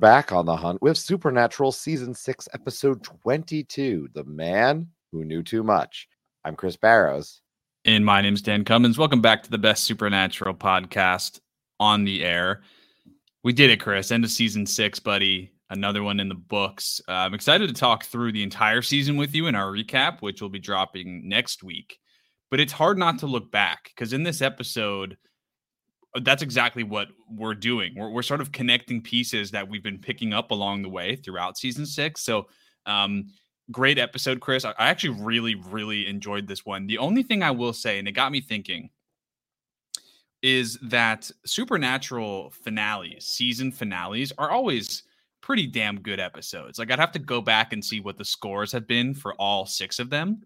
Back on the hunt with Supernatural Season 6, Episode 22 The Man Who Knew Too Much. I'm Chris Barrows. And my name's Dan Cummins. Welcome back to the best Supernatural podcast on the air. We did it, Chris. End of season six, buddy. Another one in the books. Uh, I'm excited to talk through the entire season with you in our recap, which will be dropping next week. But it's hard not to look back because in this episode, that's exactly what we're doing. We're, we're sort of connecting pieces that we've been picking up along the way throughout season six. So, um, great episode, Chris. I, I actually really, really enjoyed this one. The only thing I will say, and it got me thinking, is that supernatural finales, season finales, are always pretty damn good episodes. Like I'd have to go back and see what the scores have been for all six of them.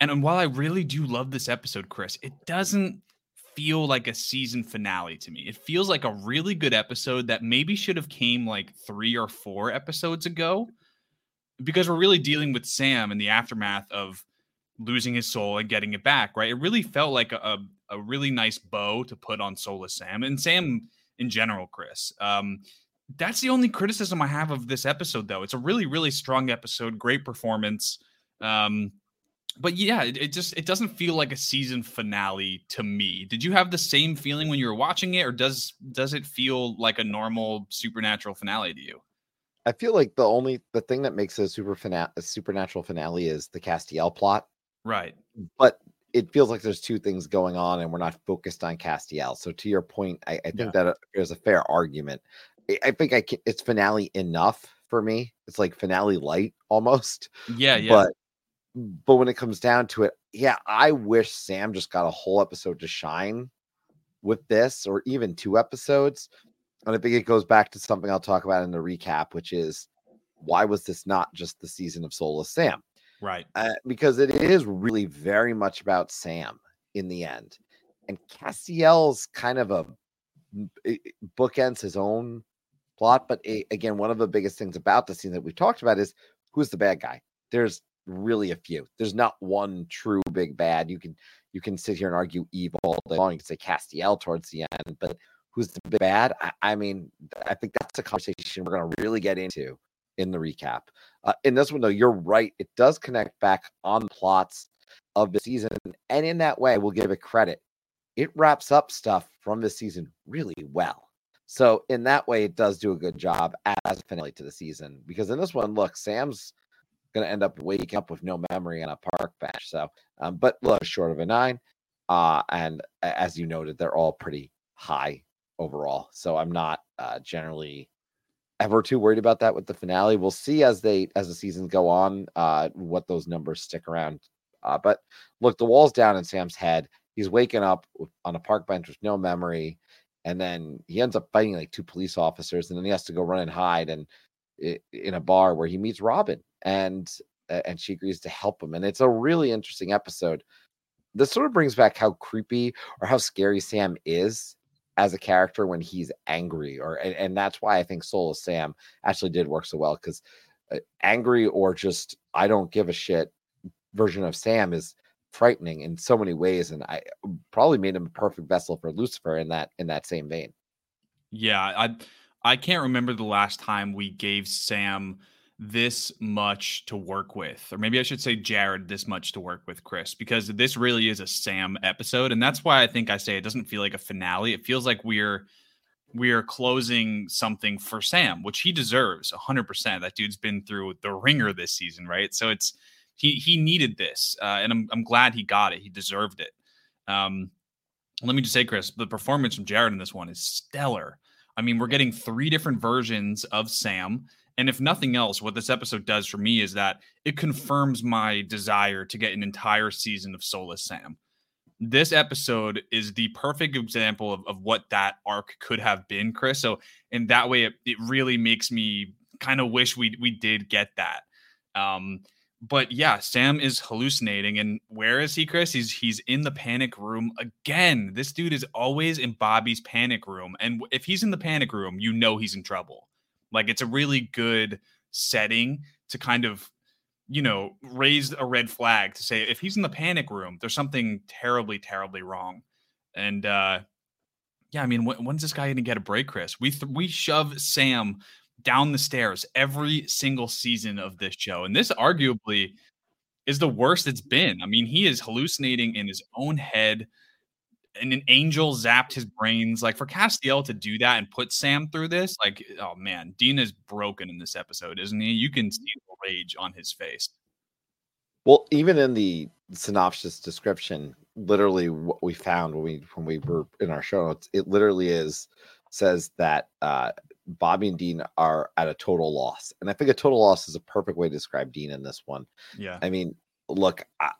And while I really do love this episode, Chris, it doesn't feel like a season finale to me. It feels like a really good episode that maybe should have came like 3 or 4 episodes ago because we're really dealing with Sam in the aftermath of losing his soul and getting it back, right? It really felt like a, a, really nice bow to put on Soulless Sam and Sam in general, Chris. Um, that's the only criticism I have of this episode, though. It's a really, really strong episode, great performance. Um, but yeah, it, it, just it doesn't feel like a season finale to me. Did you have the same feeling when you were watching it, or does does it feel like a normal supernatural finale to you? I feel like the only the thing that makes a super finale, a supernatural finale is the Castiel plot, right? But it feels like there's two things going on, and we're not focused on Castiel. So to your point, I, I think yeah. that uh, there's a fair argument. I, I think I can, it's finale enough for me. It's like finale light almost. Yeah, yeah. But but when it comes down to it, yeah, I wish Sam just got a whole episode to shine with this, or even two episodes. And I think it goes back to something I'll talk about in the recap, which is why was this not just the season of Soulless Sam? Right. Uh, because it is really very much about Sam in the end. And Castiel's kind of a bookends his own plot. But a, again, one of the biggest things about the scene that we've talked about is who's the bad guy? There's really a few. There's not one true big bad. You can you can sit here and argue evil all day long. You can say Castiel towards the end, but who's the big bad? I, I mean, I think that's a conversation we're going to really get into in the recap. Uh, in this one, though, you're right. It does connect back on plots of the season, and in that way, we'll give it credit. It wraps up stuff from this season really well. So in that way, it does do a good job as finale to the season. Because in this one, look, Sam's going to end up waking up with no memory on a park bench. So, um, but look, short of a nine. Uh, and as you noted, they're all pretty high overall. So I'm not uh, generally ever too worried about that with the finale. We'll see as they as the seasons go on uh, what those numbers stick around. Uh, but look, the wall's down in Sam's head. He's waking up on a park bench with no memory, and then he ends up fighting like two police officers, and then he has to go run and hide and in a bar where he meets Robin, and and she agrees to help him. And it's a really interesting episode. This sort of brings back how creepy or how scary Sam is as a character when he's angry, or and, and that's why I think Soulless Sam actually did work so well because uh, angry or just I don't give a shit version of Sam is frightening in so many ways, and I probably made him a perfect vessel for Lucifer in that in that same vein. Yeah, I I can't remember the last time we gave Sam this much to work with, or maybe I should say Jared this much to work with Chris, because this really is a Sam episode, and that's why I think I say it doesn't feel like a finale. It feels like we're we're closing something for Sam, which he deserves 100%. That dude's been through the ringer this season, right? So it's he he needed this, uh, and I'm I'm glad he got it. He deserved it. Um, let me just say, Chris, the performance from Jared in this one is stellar. I mean, we're getting three different versions of Sam. And if nothing else, what this episode does for me is that it confirms my desire to get an entire season of Soulless Sam. This episode is the perfect example of, of what that arc could have been, Chris. So in that way, it, it really makes me kind of wish we we did get that. Um, but yeah, Sam is hallucinating. And where is he, Chris? He's he's in the panic room again. This dude is always in Bobby's panic room. And if he's in the panic room, you know he's in trouble. Like it's a really good setting to kind of, you know, raise a red flag to say if he's in the panic room, there's something terribly, terribly wrong. And uh Yeah, I mean, when, when's this guy going to get a break, Chris? We th- we shove Sam down the stairs every single season of this show, and this arguably is the worst it's been. I mean, he is hallucinating in his own head and an angel zapped his brains. Like for Castiel to do that and put Sam through this, like, oh man, Dean is broken in this episode, isn't he? You can see the rage on his face. Well, even in the synopsis description, literally what we found when we when we were in our show notes, it literally is says that uh Bobby and Dean are at a total loss. And I think a total loss is a perfect way to describe Dean in this one. Yeah. I mean, look, I,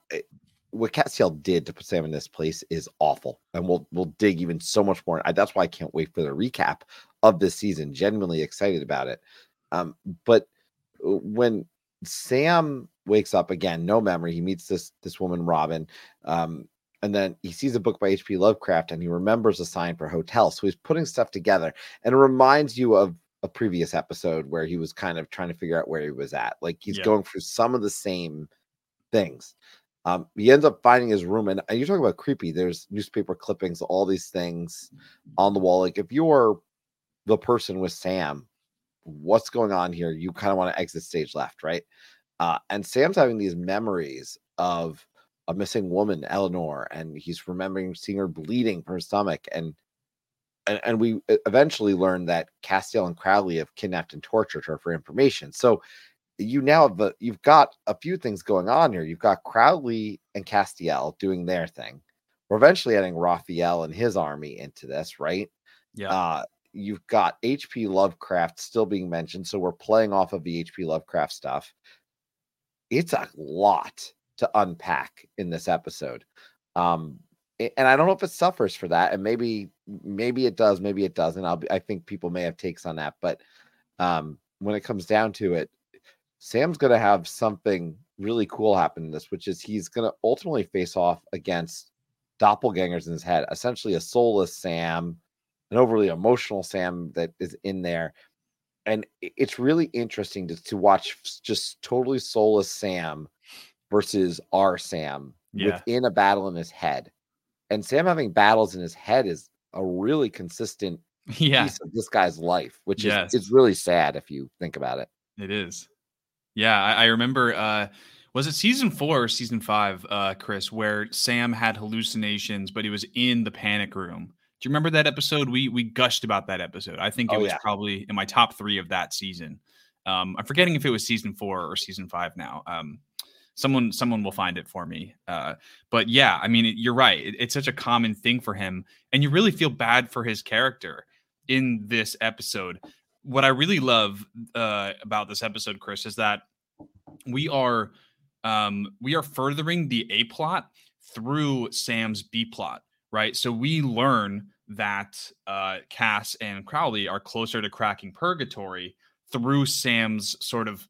what Castiel did to put Sam in this place is awful, and we'll we'll dig even so much more. I, that's why I can't wait for the recap of this season. Genuinely excited about it. Um, but uh, when Sam wakes up again, no memory, he meets this this woman Robin, um, and then he sees a book by H.P. Lovecraft, and he remembers a sign for hotel. So he's putting stuff together, and it reminds you of a previous episode where he was kind of trying to figure out where he was at. Like he's yeah. going through some of the same things. Um, he ends up finding his room, and, and you're talking about creepy. There's newspaper clippings, all these things on the wall. Like if you're the person with Sam, what's going on here? You kind of want to exit stage left, right? Uh, and Sam's having these memories of a missing woman, Eleanor, and he's remembering seeing her bleeding from her stomach. And and, and we eventually learn that Castiel and Crowley have kidnapped and tortured her for information. So you now have the you've got a few things going on here. You've got Crowley and Castiel doing their thing. We're eventually adding Raphael and his army into this, right? Yeah. Uh, you've got HP Lovecraft still being mentioned, so we're playing off of the HP Lovecraft stuff. It's a lot to unpack in this episode. Um, and I don't know if it suffers for that, and maybe maybe it does, maybe it doesn't. I'll be, I think people may have takes on that, but um, when it comes down to it, Sam's going to have something really cool happen in this, which is he's going to ultimately face off against doppelgangers in his head, essentially a soulless Sam, an overly emotional Sam that is in there. And it's really interesting to, to watch just totally soulless Sam versus our Sam yeah. within a battle in his head. And Sam having battles in his head is a really consistent yeah. piece of this guy's life, which yes. is it's really sad if you think about it. It is. Yeah, I, I remember. Uh, was it season four or season five, uh, Chris, where Sam had hallucinations, but he was in the panic room? Do you remember that episode? We we gushed about that episode. I think it oh, was yeah. probably in my top three of that season. Um, I'm forgetting if it was season four or season five now. Um, someone someone will find it for me. Uh, but yeah, I mean, you're right. It, it's such a common thing for him, and you really feel bad for his character in this episode what I really love uh, about this episode, Chris, is that we are um, we are furthering the A plot through Sam's B plot, right? So we learn that uh, Cass and Crowley are closer to cracking purgatory through Sam's sort of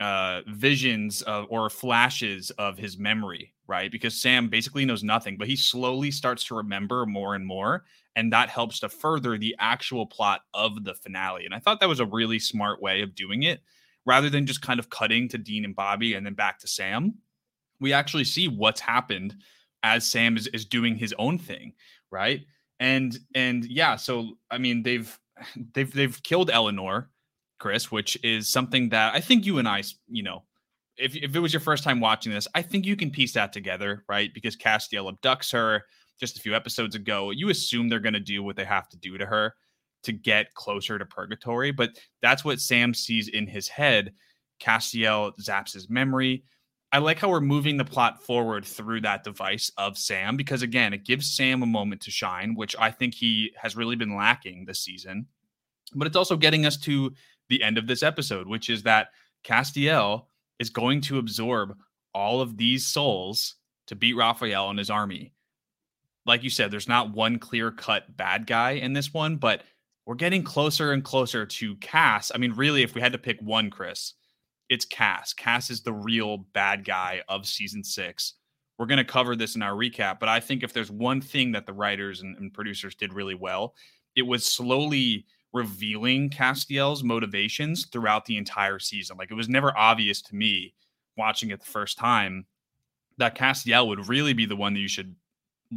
uh, visions of, or flashes of his memory, right? Because Sam basically knows nothing, but he slowly starts to remember more and more and that helps to further the actual plot of the finale. And I thought that was a really smart way of doing it rather than just kind of cutting to Dean and Bobby and then back to Sam. We actually see what's happened as Sam is, is doing his own thing, right? And and yeah, so I mean they've they've they've killed Eleanor, Chris, which is something that I think you and I, you know, if, if it was your first time watching this, I think you can piece that together, right? Because Castiel abducts her just a few episodes ago, you assume they're going to do what they have to do to her to get closer to purgatory. But that's what Sam sees in his head. Castiel zaps his memory. I like how we're moving the plot forward through that device of Sam because, again, it gives Sam a moment to shine, which I think he has really been lacking this season. But it's also getting us to the end of this episode, which is that Castiel is going to absorb all of these souls to beat Raphael and his army like you said, there's not one clear cut bad guy in this one, but we're getting closer and closer to Cass. I mean, really, if we had to pick one, Chris, it's Cass. Cass is the real bad guy of season six. We're going to cover this in our recap, but I think if there's one thing that the writers and, and producers did really well, it was slowly revealing Castiel's motivations throughout the entire season. Like it was never obvious to me watching it the first time that Castiel would really be the one that you should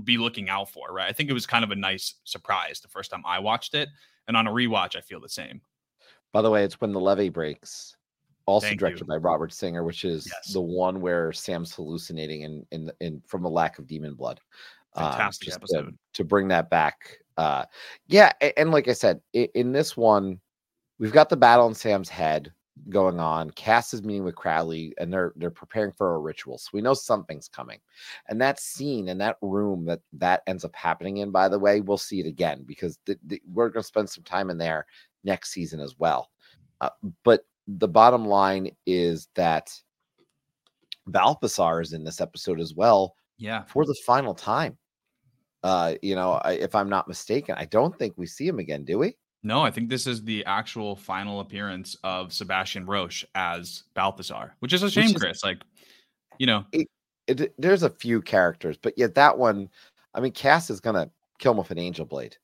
be looking out for, right? I think it was kind of a nice surprise the first time I watched it. And on a rewatch, I feel the same. By the way, it's when the levee breaks. Also Thank directed you. by Robert Singer, which is Yes. the one where Sam's hallucinating in in in from a lack of demon blood. Um, Fantastic just to- episode. To, bring that back. Uh yeah, and, like I said, in this one, we've got the battle in Sam's head going on. Cass is meeting with Crowley and they're they're preparing for a ritual. So we know something's coming. And that scene in that room that that ends up happening in, by the way, we'll see it again because th- th- we're going to spend some time in there next season as well. Uh, but the bottom line is that Balthazar is in this episode as well Yeah. for the final time. Uh, you know, I, if I'm not mistaken, I don't think we see him again, do we? No, I think this is the actual final appearance of Sebastian Roche as Balthazar, which is a shame, is- Chris. Like, you know, It, there's a few characters, but yet that one, I mean, Cass is gonna kill him with an angel blade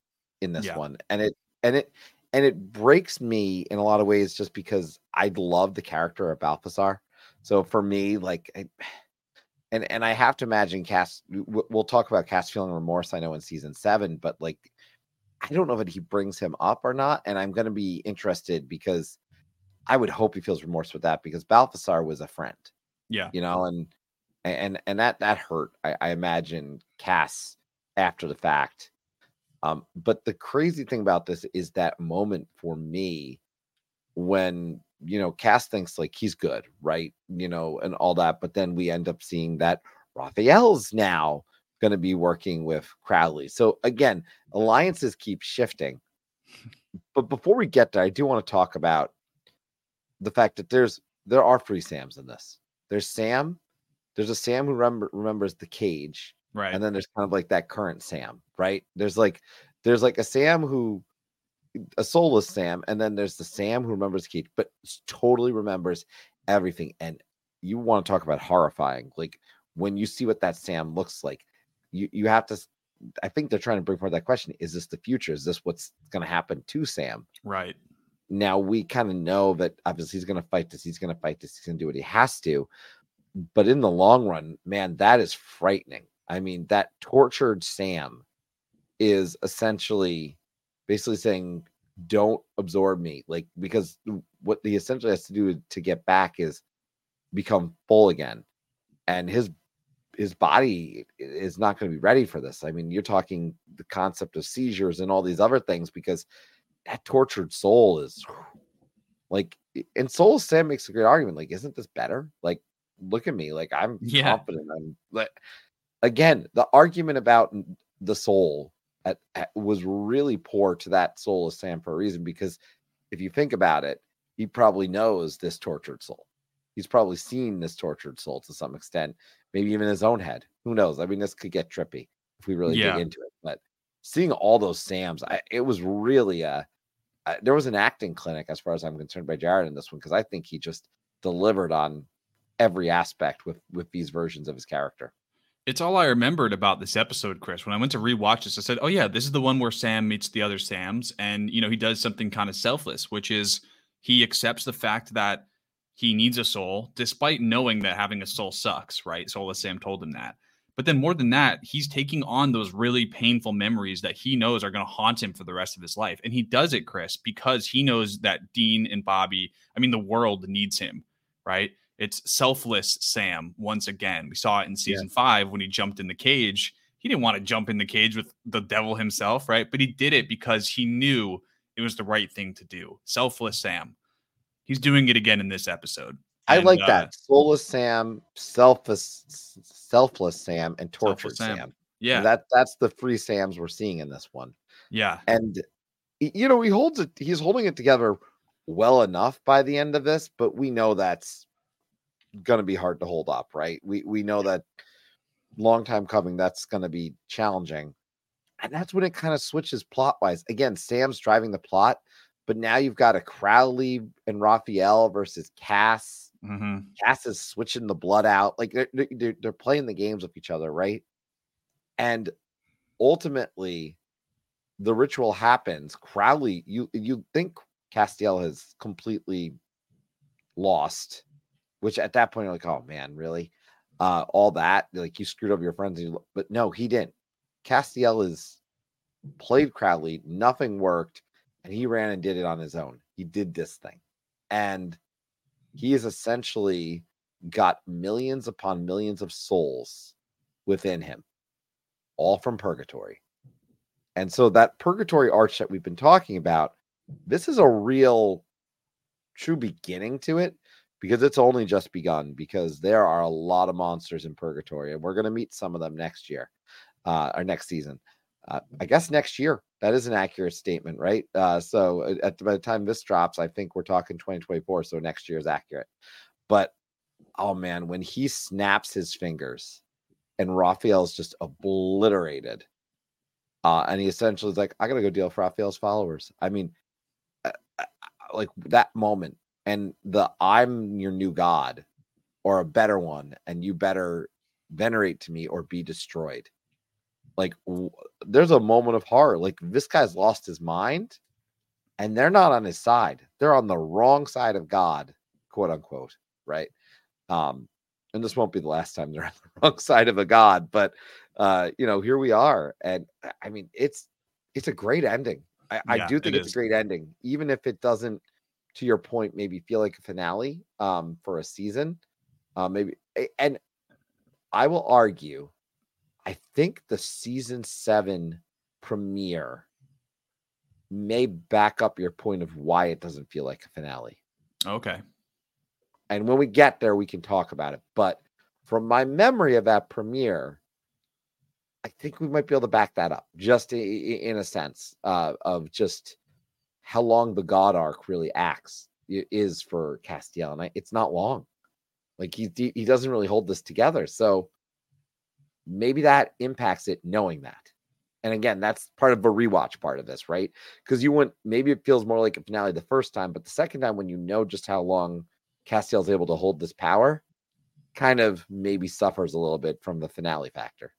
in this Yeah. one, and it and it and it breaks me in a lot of ways just because I love the character of Balthazar. So for me, like, I, and and I have to imagine Cass. We'll talk about Cass feeling remorse. I know in season seven, but like, I don't know that he brings him up or not, and I'm gonna be interested because I would hope he feels remorse with that because Balthazar was a friend yeah. you know, and and and that that hurt. I, I imagine Cass after the fact. Um, but the crazy thing about this is that moment for me when you know Cass thinks like he's good, right? You know, and all that, but then we end up seeing that Raphael's now going to be working with Crowley. So again, alliances keep shifting. But before we get there, I do want to talk about the fact that there's there are three Sams in this. There's Sam, there's a Sam who remember, remembers the cage, Right. and then there's kind of like that current Sam, right? There's like there's like a Sam who a soulless Sam, and then there's the Sam who remembers cage, but totally remembers everything. And you want to talk about horrifying, like when you see what that Sam looks like, you you have to. I think they're trying to bring forward that question: Is this the future? Is this what's going to happen to Sam? right. now we kind of know that obviously he's going to fight this he's going to fight this he's going to do what he has to but in the long run man that is frightening i mean that tortured sam is essentially basically saying don't absorb me like because what he essentially has to do to get back is become full again and his his body is not going to be ready for this i mean you're talking the concept of seizures and all these other things because that tortured soul is like and soul sam makes a great argument like isn't this better like look at me like i'm Yeah. confident i'm like again the argument about the soul at, at- was really poor to that soulless sam for a reason because if you think about it he probably knows this tortured soul. He's probably seen this tortured soul to some extent maybe even his own head. Who knows? I mean this could get trippy if we really Yeah. dig into it but seeing all those sams I, it was really a I, there was an acting clinic as far as i'm concerned by jared in this one because i think he just delivered on every aspect with with these versions of his character It's all I remembered about this episode, Chris. When I went to rewatch this, I said, "Oh yeah, this is the one where Sam meets the other Sams, and you know he does something kind of selfless, which is he accepts the fact that he needs a soul, despite knowing that having a soul sucks. Right? Soulless Sam told him that. But then more than that, he's taking on those really painful memories that he knows are going to haunt him for the rest of his life, and he does it, Chris, because he knows that Dean and Bobby, I mean, the world needs him. Right? It's selfless Sam once again. We saw it in season five when he jumped in the cage. He didn't want to jump in the cage with the devil himself, right? But he did it because he knew it was the right thing to do. Selfless Sam. He's doing it again in this episode. i And, like uh, that soulless sam selfless selfless sam and tortured Sam. sam, Yeah. And that that's the three sams we're seeing in this one yeah. and you know he holds it he's holding it together well enough by the end of this but we know that's going to be hard to hold up right? We we know that long time coming that's going to be challenging. And that's when it kind of switches plot wise again sam's driving the plot but now you've got a crowley and raphael versus cass. Hmm cass is switching the blood out like they're, they're, they're playing the games with each other right? And ultimately the ritual happens. Crowley you you think castiel has completely lost which at that point you're like oh man really uh all that like you screwed over your friends and you, but no he didn't Castiel is played Crowley, nothing worked, and he ran and did it on his own. He did this thing. And he has essentially got millions upon millions of souls within him, all from purgatory. And so that purgatory arch that we've been talking about, this is a real true beginning to it because it's only just begun because there are a lot of monsters in purgatory and we're going to meet some of them next year uh or next season. Uh, i guess next year. That is an accurate statement right? Uh so at by the time this drops i think we're talking 2024 so next year is accurate. But oh man when he snaps his fingers and raphael's just obliterated uh and he essentially is like i gotta go deal with raphael's followers. I mean uh, uh, like that moment and the I'm your new god or a better one and you better venerate to me or be destroyed. Like w- there's a moment of horror. Like this guy's lost his mind and they're not on his side. They're on the wrong side of God, quote unquote, right? Um and this won't be the last time they're on the wrong side of a god, but uh you know, here we are and I mean it's it's a great ending. I, yeah, I do think it it's is. a great ending even if it doesn't to your point, maybe feel like a finale um, for a season. Uh, maybe, and I will argue, I think the season seven premiere may back up your point of why it doesn't feel like a finale. Okay. And when we get there, we can talk about it. But from my memory of that premiere, I think we might be able to back that up just in a sense uh, of just how long the God arc really acts is for Castiel, and it's not long. Like he he doesn't really hold this together, so maybe that impacts it knowing that. And again, that's part of a rewatch part of this, right? Because you want maybe it feels more like a finale the first time, but the second time when you know just how long Castiel's able to hold this power, kind of maybe suffers a little bit from the finale factor.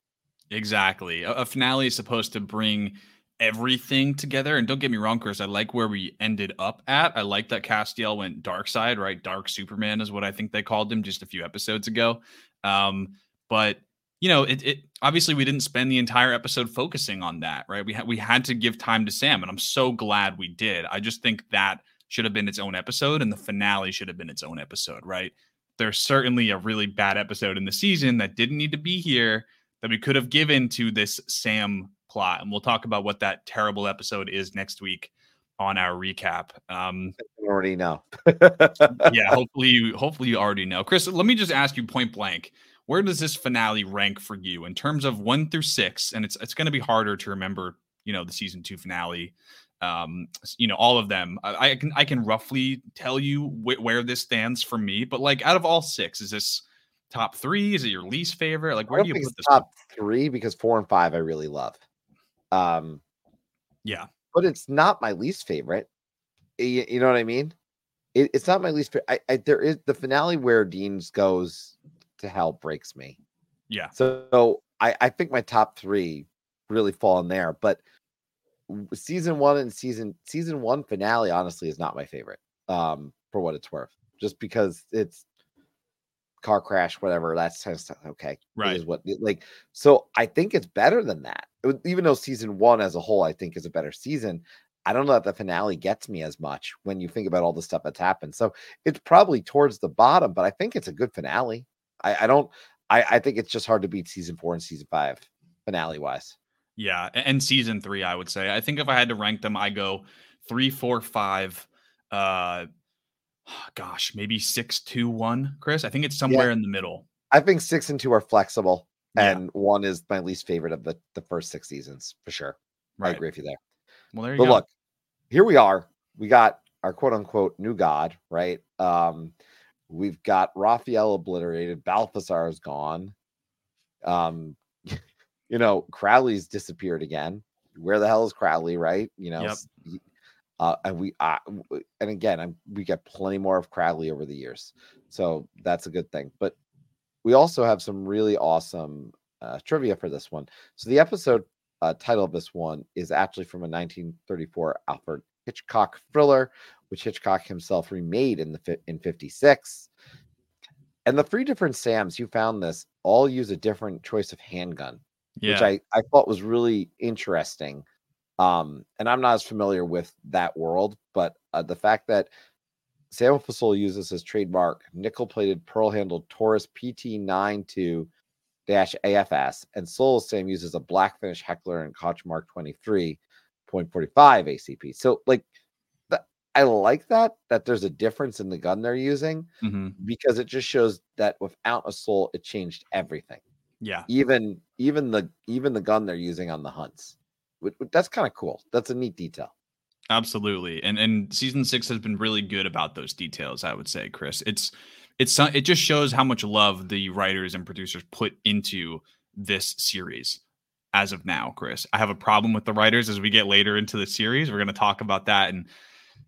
Exactly. A, a finale is supposed to bring everything together. And don't get me wrong, Chris, I like where we ended up at. I like that Castiel went dark side, right? Dark Superman is what I think they called him just a few episodes ago. Um, but you know, it, it obviously we didn't spend the entire episode focusing on that, right? We had we had to give time to Sam, and I'm so glad we did. I just think that should have been its own episode, and the finale should have been its own episode, right? There's certainly a really bad episode in the season that didn't need to be here that we could have given to this Sam plot. And we'll talk about what that terrible episode is next week on our recap. Um, I already know. yeah, hopefully you hopefully you already know. Chris, let me just ask you point blank. Where does this finale rank for you in terms of one through six? And it's it's going to be harder to remember, you know, the season two finale. Um, you know, all of them. I, I can I can roughly tell you wh- where this stands for me. But like, out of all six, is this top three? Is it your least favorite? Like, where do you put this? Top three because four and five I really love. Um, yeah, but it's not my least favorite. You, you know what I mean? It, it's not my least favorite. I, I, there is the finale where Dean's goes to hell breaks me. Yeah. So, so I, I think my top three really fall in there, but season one and season season one finale honestly is not my favorite um for what it's worth just because it's car crash, whatever. That's kind of stuff. Okay, right? Is what like. So I think it's better than that. even though season one as a whole, I think is a better season. I don't know that the finale gets me as much when you think about all the stuff that's happened. So it's probably towards the bottom, but I think it's a good finale. I, I don't. I, I think it's just hard to beat season four and season five finale wise. Yeah, and season three, I would say. I think if I had to rank them, I go three, four, five, uh, gosh, maybe six, two, one, Chris. I think it's somewhere yeah. in the middle. I think six and two are flexible, yeah. and one is my least favorite of the, the first six seasons for sure. Right. I agree with you there. Well, there you go. but go. look, here we are. We got our quote unquote new god, right? Um, we've got Raphael obliterated, Balthazar is gone. Um, you know, Crowley's disappeared again. Where the hell is Crowley, right? You know, yep. Uh, and we, uh, and again, I'm, we get plenty more of Crowley over the years, so that's a good thing. But we also have some really awesome uh, trivia for this one. So the episode uh, title of this one is actually from a 1934 Alfred Hitchcock thriller, which Hitchcock himself remade in the in 56. And the three different Sams, you found this, all use a different choice of handgun yeah. which I, I thought was really interesting. Um, and I'm not as familiar with that world, but uh, the fact that Samuel Fasol uses his trademark nickel plated pearl handled Taurus PT92 AFS, and Soul Sam uses a black finish Heckler and Koch Mark 23.45 ACP. So, like, I like that that there's a difference in the gun they're using mm-hmm. because it just shows that without a soul, it changed everything. Yeah, even even the even the gun they're using on the hunts. That's kind of cool. That's a neat detail. Absolutely, and and season six has been really good about those details. I would say, Chris, it's it's it just shows how much love the writers and producers put into this series as of now, Chris. I have a problem with the writers as we get later into the series. We're going to talk about that in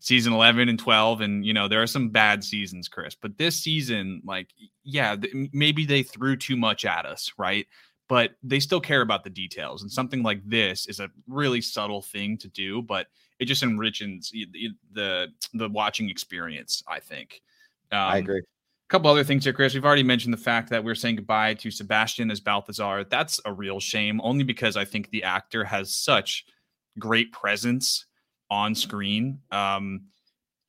season 11 and 12 and you know there are some bad seasons chris but this season like yeah th- maybe they threw too much at us right but they still care about the details and something like this is a really subtle thing to do but it just enriches the the, the watching experience i think. Um, i agree. a couple other things here chris. We've already mentioned the fact that we're saying goodbye to sebastian as balthazar. That's a real shame only because i think the actor has such great presence on screen. Um,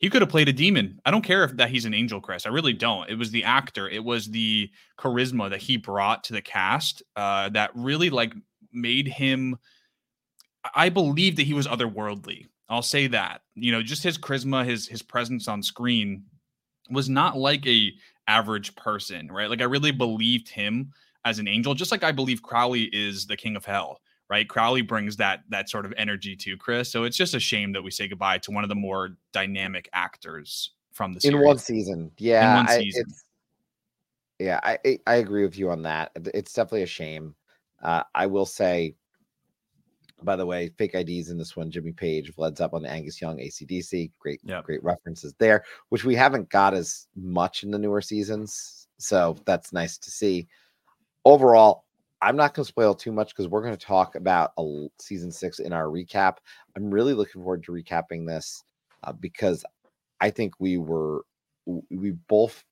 he could have played a demon. I don't care if that he's an angel, Chris. I really don't. It was the actor. It was the charisma that he brought to the cast uh, that really like made him. I believe that he was otherworldly. I'll say that. You know, just his charisma, his his presence on screen was not like a average person, right? Like I really believed him as an angel, just like I believe Crowley is the king of hell right? Crowley brings that that sort of energy to Chris. So it's just a shame that we say goodbye to one of the more dynamic actors from the series. in one season. Yeah, one season. I, yeah, I I agree with you on that. It's definitely a shame. Uh, I will say, by the way, fake IDs in this one. Jimmy Page, Vled's up on Angus Young ACDC. Great, yep. great references there, which we haven't got as much in the newer seasons. So that's nice to see. Overall, I'm not going to spoil too much because we're going to talk about a, season six in our recap. I'm really looking forward to recapping this uh, because I think we were we both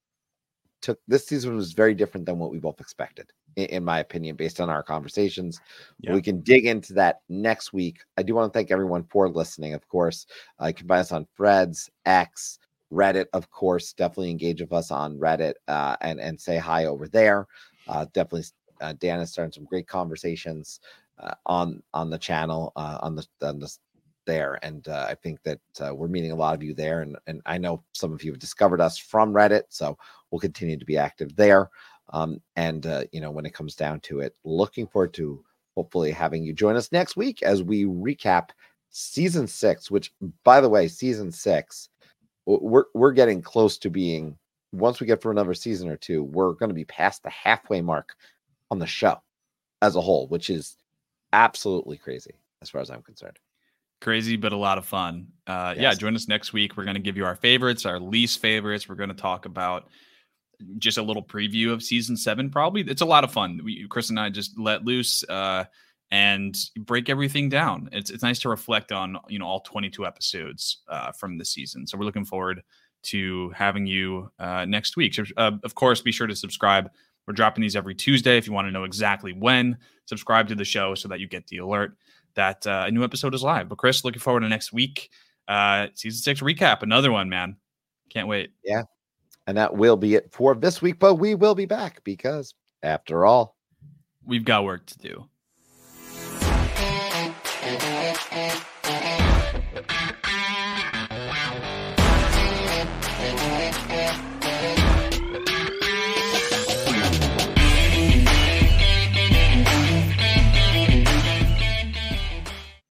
took this season was very different than what we both expected, in, in my opinion, based on our conversations. Yeah. We can dig into that next week. I do want to thank everyone for listening. Of course, uh, you can find us on Threads, X, Reddit. Of course, definitely engage with us on Reddit uh, and and say hi over there. Uh, definitely uh, Dan has started some great conversations uh, on on the channel uh, on the on the there, and uh, I think that uh, we're meeting a lot of you there, and and I know some of you have discovered us from Reddit, so we'll continue to be active there. Um, and uh, you know, when it comes down to it, looking forward to hopefully having you join us next week as we recap season six. Which, by the way, season six, we're we're getting close to being. Once we get for another season or two, we're going to be past the halfway mark on the show as a whole, which is absolutely crazy as far as I'm concerned. Crazy, but a lot of fun. Uh, yes. Yeah, join us next week. We're going to give you our favorites, our least favorites. We're going to talk about just a little preview of season seven. Probably it's a lot of fun. We, Chris and I just let loose uh, and break everything down. It's it's nice to reflect on you know all 22 episodes uh, from the season. So we're looking forward to having you uh, next week. So, uh, of course, be sure to subscribe we're dropping these every Tuesday. If you want to know exactly when, subscribe to the show so that you get the alert that uh, a new episode is live. But Chris, looking forward to next week. Uh, season six recap, another one, man. Can't wait. Yeah. And that will be it for this week, but we will be back because after all, we've got work to do.